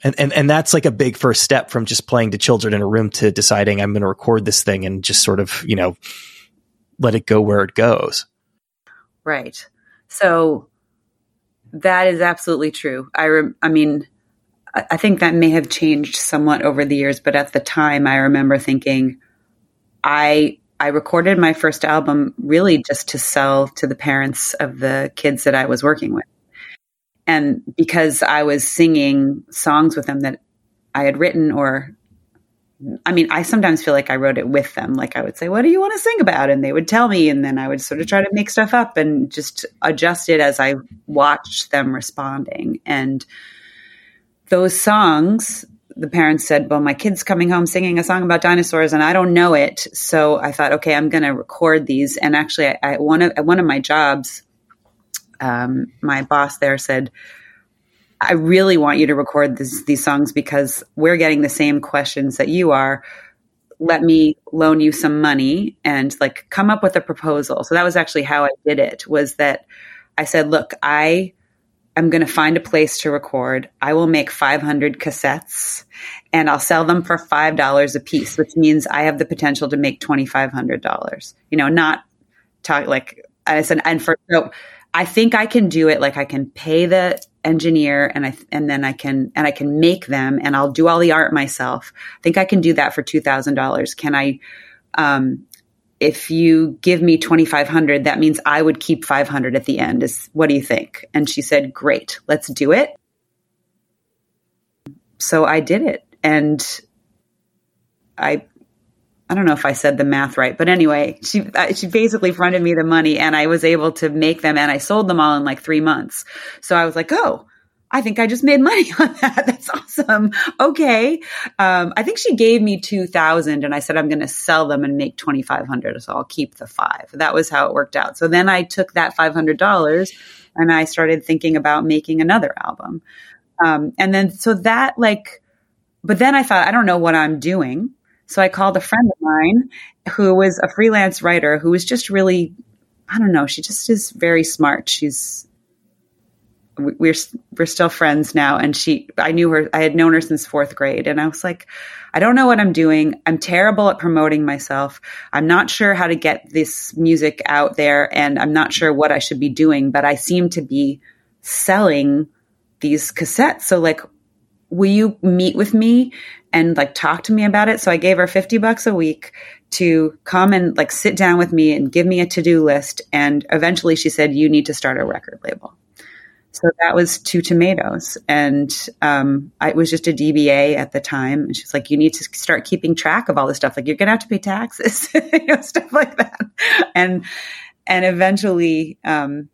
and and and that's like a big first step from just playing to children in a room to deciding I'm going to record this thing and just sort of you know let it go where it goes. Right. So that is absolutely true. I re- I mean I think that may have changed somewhat over the years, but at the time I remember thinking I I recorded my first album really just to sell to the parents of the kids that I was working with. And because I was singing songs with them that I had written or I mean, I sometimes feel like I wrote it with them. Like I would say, "What do you want to sing about?" and they would tell me and then I would sort of try to make stuff up and just adjust it as I watched them responding. And those songs, the parents said, well, my kid's coming home singing a song about dinosaurs and I don't know it. So I thought, okay, I'm going to record these. And actually, I, I, one of, at one of my jobs, um, my boss there said, I really want you to record this, these songs because we're getting the same questions that you are. let me loan you some money and like come up with a proposal. So that was actually how I did it was that I said, look, I am going to find a place to record. I will make 500 cassettes and I'll sell them for $5 a piece, which means I have the potential to make $2,500, you know, not talk like I said, and for, so I think I can do it. Like I can pay the engineer and I, and then I can, and I can make them and I'll do all the art myself. I think I can do that for $2,000. Can I, um, if you give me 2500 that means i would keep 500 at the end is what do you think? And she said great let's do it. So i did it. And i I don't know if I said the math right, but anyway, she she basically fronted me the money, and I was able to make them, and I sold them all in like three months. So I was like, oh, I think I just made money on that. That's awesome. Okay, um, I think she gave me two thousand, and I said I'm going to sell them and make twenty five hundred, so I'll keep the five. That was how it worked out. So then I took that five hundred dollars, and I started thinking about making another album, um, and then so that like, but then I thought I don't know what I'm doing. So I called a friend of mine who was a freelance writer who was just really, I don't know, she just is very smart. She's, we're, we're still friends now. And she, I knew her, I had known her since fourth grade. And I was like, I don't know what I'm doing. I'm terrible at promoting myself. I'm not sure how to get this music out there and I'm not sure what I should be doing, but I seem to be selling these cassettes. So like, will you meet with me and like talk to me about it. So I gave her 50 bucks a week to come and like sit down with me and give me a to-do list. And eventually she said, you need to start a record label. So that was two tomatoes. And um, I, was just a DBA at the time. And she's like, you need to start keeping track of all this stuff. Like you're going to have to pay taxes, you know, stuff like that. And, and eventually, um,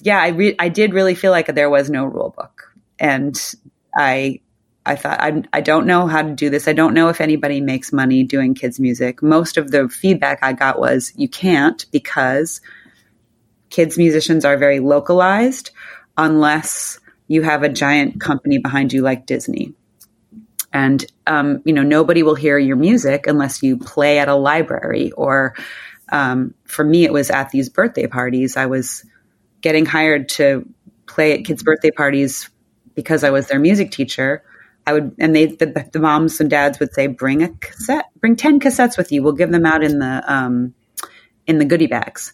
yeah, I, re- I did really feel like there was no rule book. And I I thought, I, I don't know how to do this. I don't know if anybody makes money doing kids' music. Most of the feedback I got was you can't because kids' musicians are very localized unless you have a giant company behind you like Disney. And, um, you know, nobody will hear your music unless you play at a library or, um, for me, it was at these birthday parties. I was getting hired to play at kids' birthday parties because I was their music teacher I would, and they, the, the, moms and dads would say, bring a cassette, bring 10 cassettes with you. We'll give them out in the, um, in the goodie bags.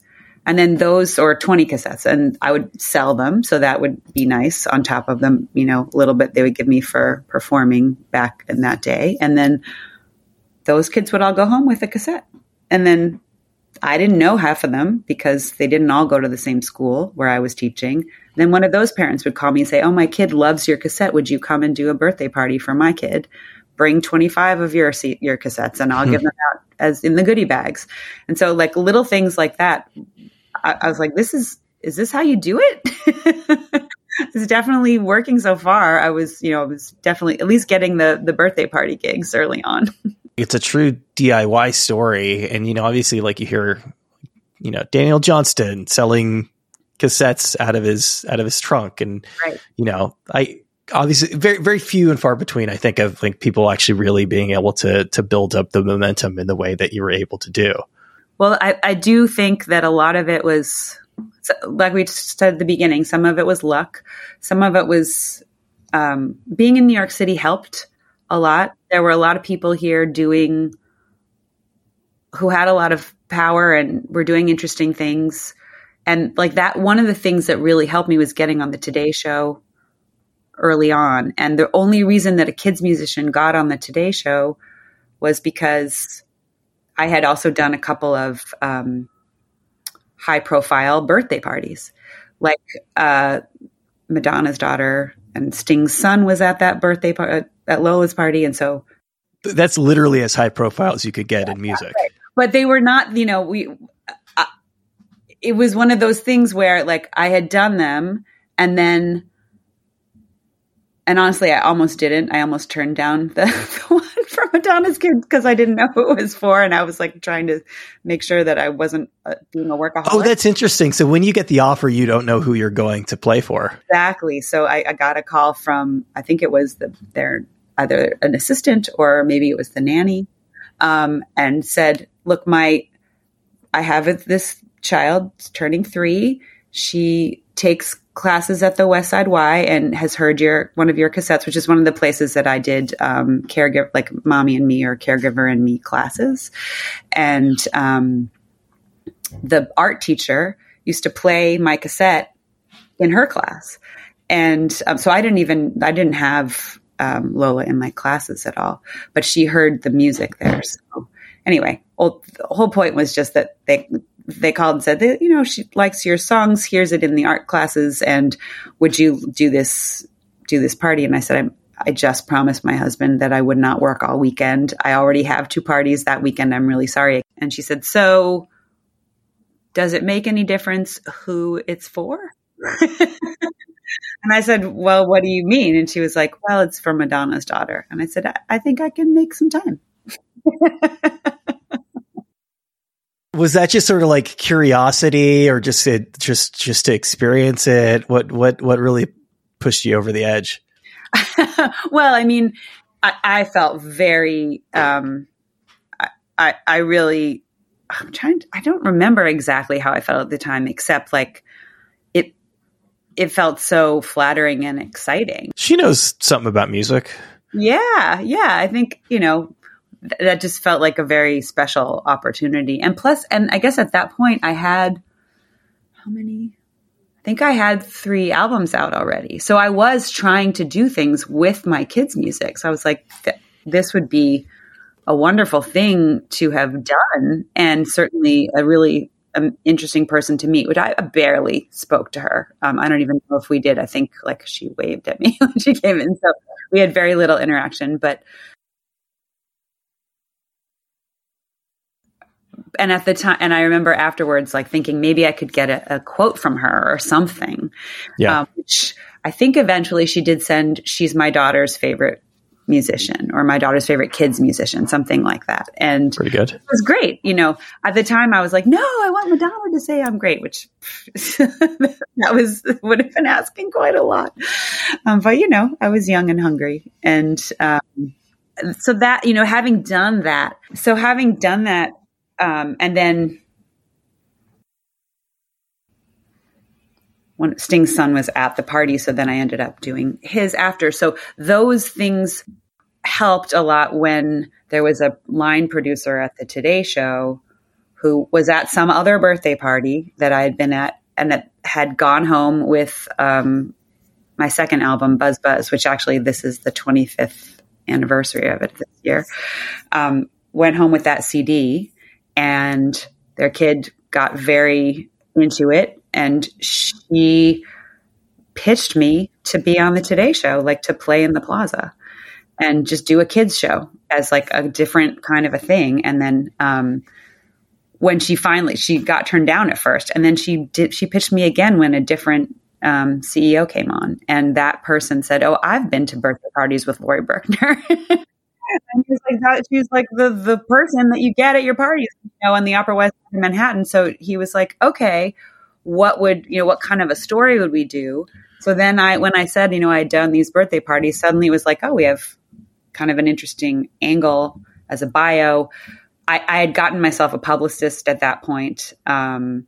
And then those, or 20 cassettes, and I would sell them. So that would be nice on top of them, you know, a little bit they would give me for performing back in that day. And then those kids would all go home with a cassette. And then I didn't know half of them because they didn't all go to the same school where I was teaching. Then one of those parents would call me and say, Oh, my kid loves your cassette. Would you come and do a birthday party for my kid? Bring 25 of your, your cassettes and I'll give hmm. them out as in the goodie bags. And so, like little things like that, I, I was like, This is, is this how you do it? it's definitely working so far. I was, you know, I was definitely at least getting the the birthday party gigs early on. it's a true DIY story. And, you know, obviously, like you hear, you know, Daniel Johnston selling cassettes out of his out of his trunk and right. you know i obviously very very few and far between i think of like people actually really being able to to build up the momentum in the way that you were able to do well i i do think that a lot of it was like we said at the beginning some of it was luck some of it was um, being in new york city helped a lot there were a lot of people here doing who had a lot of power and were doing interesting things. And like that, one of the things that really helped me was getting on the Today Show early on. And the only reason that a kids musician got on the Today Show was because I had also done a couple of um, high profile birthday parties. Like uh, Madonna's daughter and Sting's son was at that birthday party, at Lola's party. And so that's literally as high profile as you could get yeah, in music. Right. But they were not, you know, we, uh, it was one of those things where like I had done them and then, and honestly, I almost didn't. I almost turned down the, the one from Madonna's Kids because I didn't know who it was for, and I was like trying to make sure that I wasn't uh, being a workaholic. Oh, that's interesting. So when you get the offer, you don't know who you're going to play for. Exactly. So I, I got a call from I think it was the their either an assistant or maybe it was the nanny. um, and said, "Look, my I have this child turning three. She takes classes at the West Side Y and has heard your one of your cassettes, which is one of the places that I did um, caregiver like mommy and me or caregiver and me classes, and um, the art teacher used to play my cassette in her class, and um, so I didn't even I didn't have um, Lola in my classes at all, but she heard the music there. So anyway, well, the whole point was just that they they called and said that you know she likes your songs, hears it in the art classes, and would you do this do this party? And I said I'm. I just promised my husband that I would not work all weekend. I already have two parties that weekend. I'm really sorry. And she said, So, does it make any difference who it's for? And I said, Well, what do you mean? And she was like, Well, it's for Madonna's daughter. And I said, I, I think I can make some time. was that just sort of like curiosity or just it, just just to experience it? What what what really pushed you over the edge? well, I mean, I, I felt very um, I, I I really I'm trying to, I don't remember exactly how I felt at the time, except like it. it felt so flattering and exciting. She knows something about music. Yeah, yeah. I think, you know, th- that just felt like a very special opportunity. And plus, and I guess at that point I had how many? I think I had three albums out already. So I was trying to do things with my kids' music. So I was like, th- this would be a wonderful thing to have done and certainly a really an interesting person to meet, which I barely spoke to her. Um, I don't even know if we did. I think like she waved at me when she came in. So we had very little interaction, but and at the time, and I remember afterwards, like thinking maybe I could get a, a quote from her or something. Yeah. Um, which I think eventually she did send. She's my daughter's favorite musician or my daughter's favorite kids musician, something like that. And pretty good. It was great. You know, at the time I was like, no, I want Madonna to say I'm great, which that was would have been asking quite a lot. Um, but you know, I was young and hungry, and um, so that you know, having done that, so having done that, um, and then when Sting's son was at the party. So then I ended up doing his after. So those things helped a lot when there was a line producer at the Today Show who was at some other birthday party that I had been at and that had gone home with um, my second album, Buzz Buzz, which actually this is the 25th anniversary of it this year. Um, went home with that CD and their kid got very into it and she pitched me to be on the Today Show, like to play in the plaza and just do a kids show as like a different kind of a thing. And then um, when she finally she got turned down at first, and then she did she pitched me again when a different um, CEO came on, and that person said, "Oh, I've been to birthday parties with Laurie Berkner." and he was like that, she was like the the person that you get at your parties, you know, in the Upper West Side of Manhattan. So he was like, "Okay." what would you know what kind of a story would we do so then i when i said you know i had done these birthday parties suddenly it was like oh we have kind of an interesting angle as a bio i, I had gotten myself a publicist at that point um,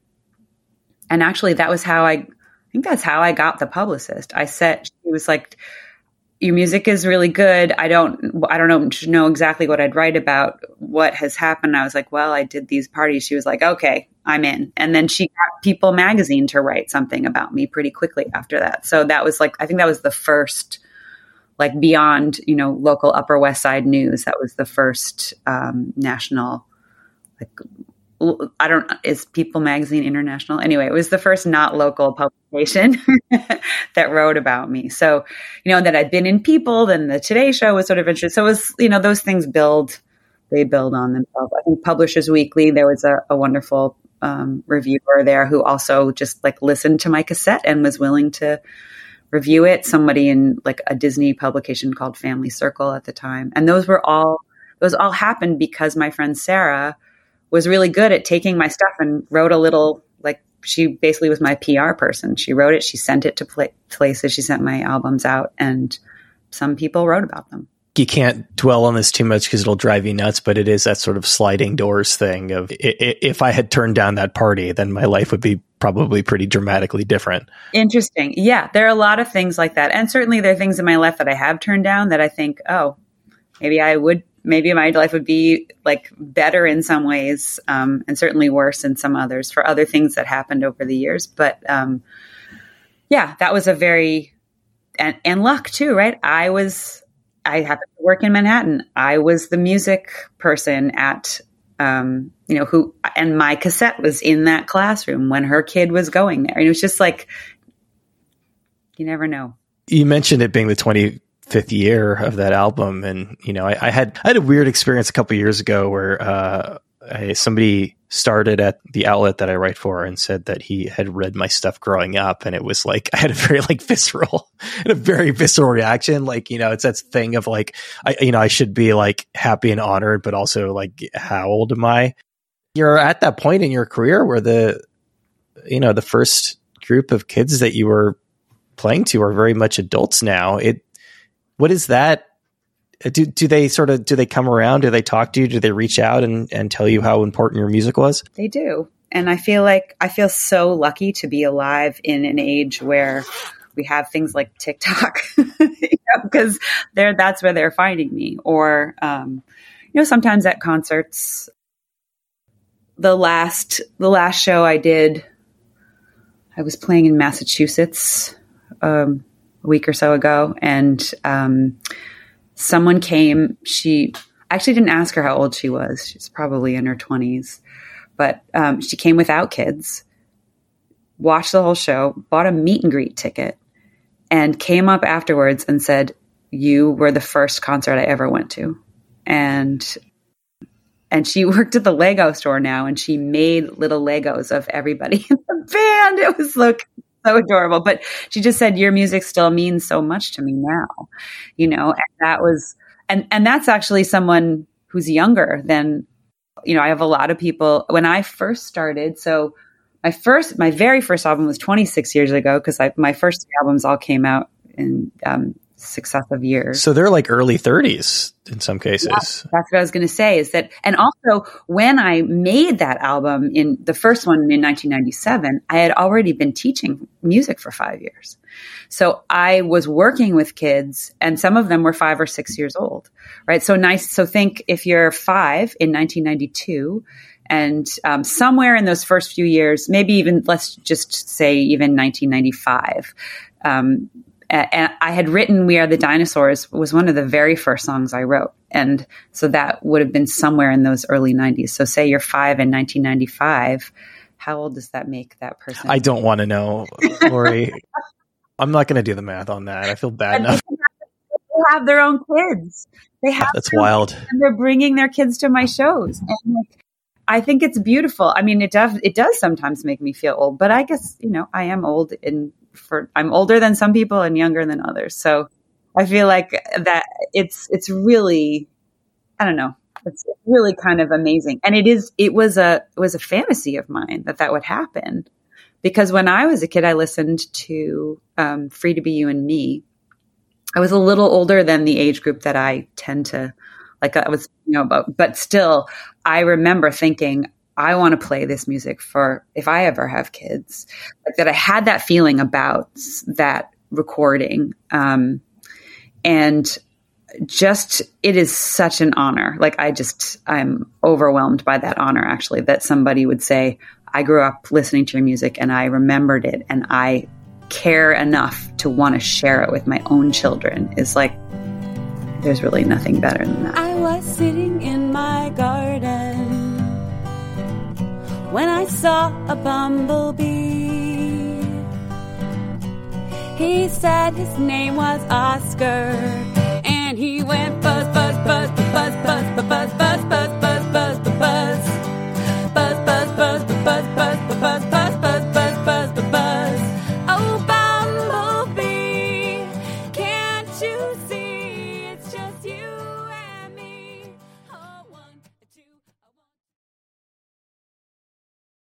and actually that was how i i think that's how i got the publicist i said she was like your music is really good. I don't, I don't know, know exactly what I'd write about what has happened. I was like, well, I did these parties. She was like, okay, I'm in. And then she got People magazine to write something about me pretty quickly after that. So that was like, I think that was the first, like beyond, you know, local Upper West Side news. That was the first um, national, like I don't is People Magazine International. Anyway, it was the first not local publication that wrote about me. So, you know, that I'd been in People, then the Today Show was sort of interesting. So it was, you know, those things build, they build on themselves. I think Publishers Weekly, there was a, a wonderful um, reviewer there who also just like listened to my cassette and was willing to review it. Somebody in like a Disney publication called Family Circle at the time. And those were all, those all happened because my friend Sarah was really good at taking my stuff and wrote a little like she basically was my PR person. She wrote it, she sent it to places, she sent my albums out, and some people wrote about them. you can't dwell on this too much because it'll drive you nuts, but it is that sort of sliding doors thing of if I had turned down that party, then my life would be probably pretty dramatically different. Interesting. Yeah, there are a lot of things like that. And certainly there are things in my life that I have turned down that I think, oh, maybe I would, maybe my life would be like better in some ways um, and certainly worse in some others for other things that happened over the years. But um, yeah, that was a very, and, and luck too, right? I was, I happened to work in Manhattan. I was the music person at um, you know, who, and my cassette was in that classroom when her kid was going there. And it was just like, you never know. You mentioned it being the 25th year of that album. And, you know, I, I had, I had a weird experience a couple years ago where, uh, I, somebody started at the outlet that I write for and said that he had read my stuff growing up, and it was like I had a very like visceral and a very visceral reaction. Like you know, it's that thing of like I you know I should be like happy and honored, but also like how old am I? You're at that point in your career where the you know the first group of kids that you were playing to are very much adults now. It what is that do do they sort of do they come around? Do they talk to you? Do they reach out and, and tell you how important your music was? They do. And I feel like I feel so lucky to be alive in an age where we have things like TikTok, because you know, they're that's where they're finding me. Or um, you know, sometimes at concerts. The last the last show I did, I was playing in Massachusetts um, a week or so ago, and um, someone came. She actually didn't ask her how old she was. She's probably in her 20s, but um, she came without kids, watched the whole show, bought a meet and greet ticket, and came up afterwards and said, You were the first concert I ever went to. And and she worked at the Lego store now and she made little Legos of everybody in the band. It was like so adorable. But she just said, Your music still means so much to me now. You know, and that was and and that's actually someone who's younger than you know, I have a lot of people when I first started, so my first my very first album was 26 years ago because my first albums all came out in um, successive years. So they're like early 30s in some cases. Yeah, that's what I was going to say is that, and also when I made that album in the first one in 1997, I had already been teaching music for five years. So I was working with kids and some of them were five or six years old, right? So nice. So think if you're five in 1992, and um, somewhere in those first few years, maybe even let's just say even 1995, um, and I had written "We Are the Dinosaurs" was one of the very first songs I wrote, and so that would have been somewhere in those early '90s. So, say you're five in 1995, how old does that make that person? I don't want to know, Laurie. I'm not going to do the math on that. I feel bad enough. They have their own kids. They have that's wild, and they're bringing their kids to my shows, and like, I think it's beautiful. I mean, it does it does sometimes make me feel old, but I guess you know I am old in for I'm older than some people and younger than others. So I feel like that it's it's really I don't know. It's really kind of amazing. And it is it was a it was a fantasy of mine that that would happen. Because when I was a kid I listened to um, Free to Be You and Me. I was a little older than the age group that I tend to like I was you know about but still I remember thinking I want to play this music for if I ever have kids. Like that I had that feeling about that recording. Um, and just it is such an honor. Like I just I'm overwhelmed by that honor actually that somebody would say, I grew up listening to your music and I remembered it and I care enough to want to share it with my own children is like there's really nothing better than that. I was sitting in my garden when I saw a bumblebee. He said his name was Oscar, and he went buzz, buzz, buzz, buzz, buzz, buzz, buzz, buzz, buzz, buzz, buzz.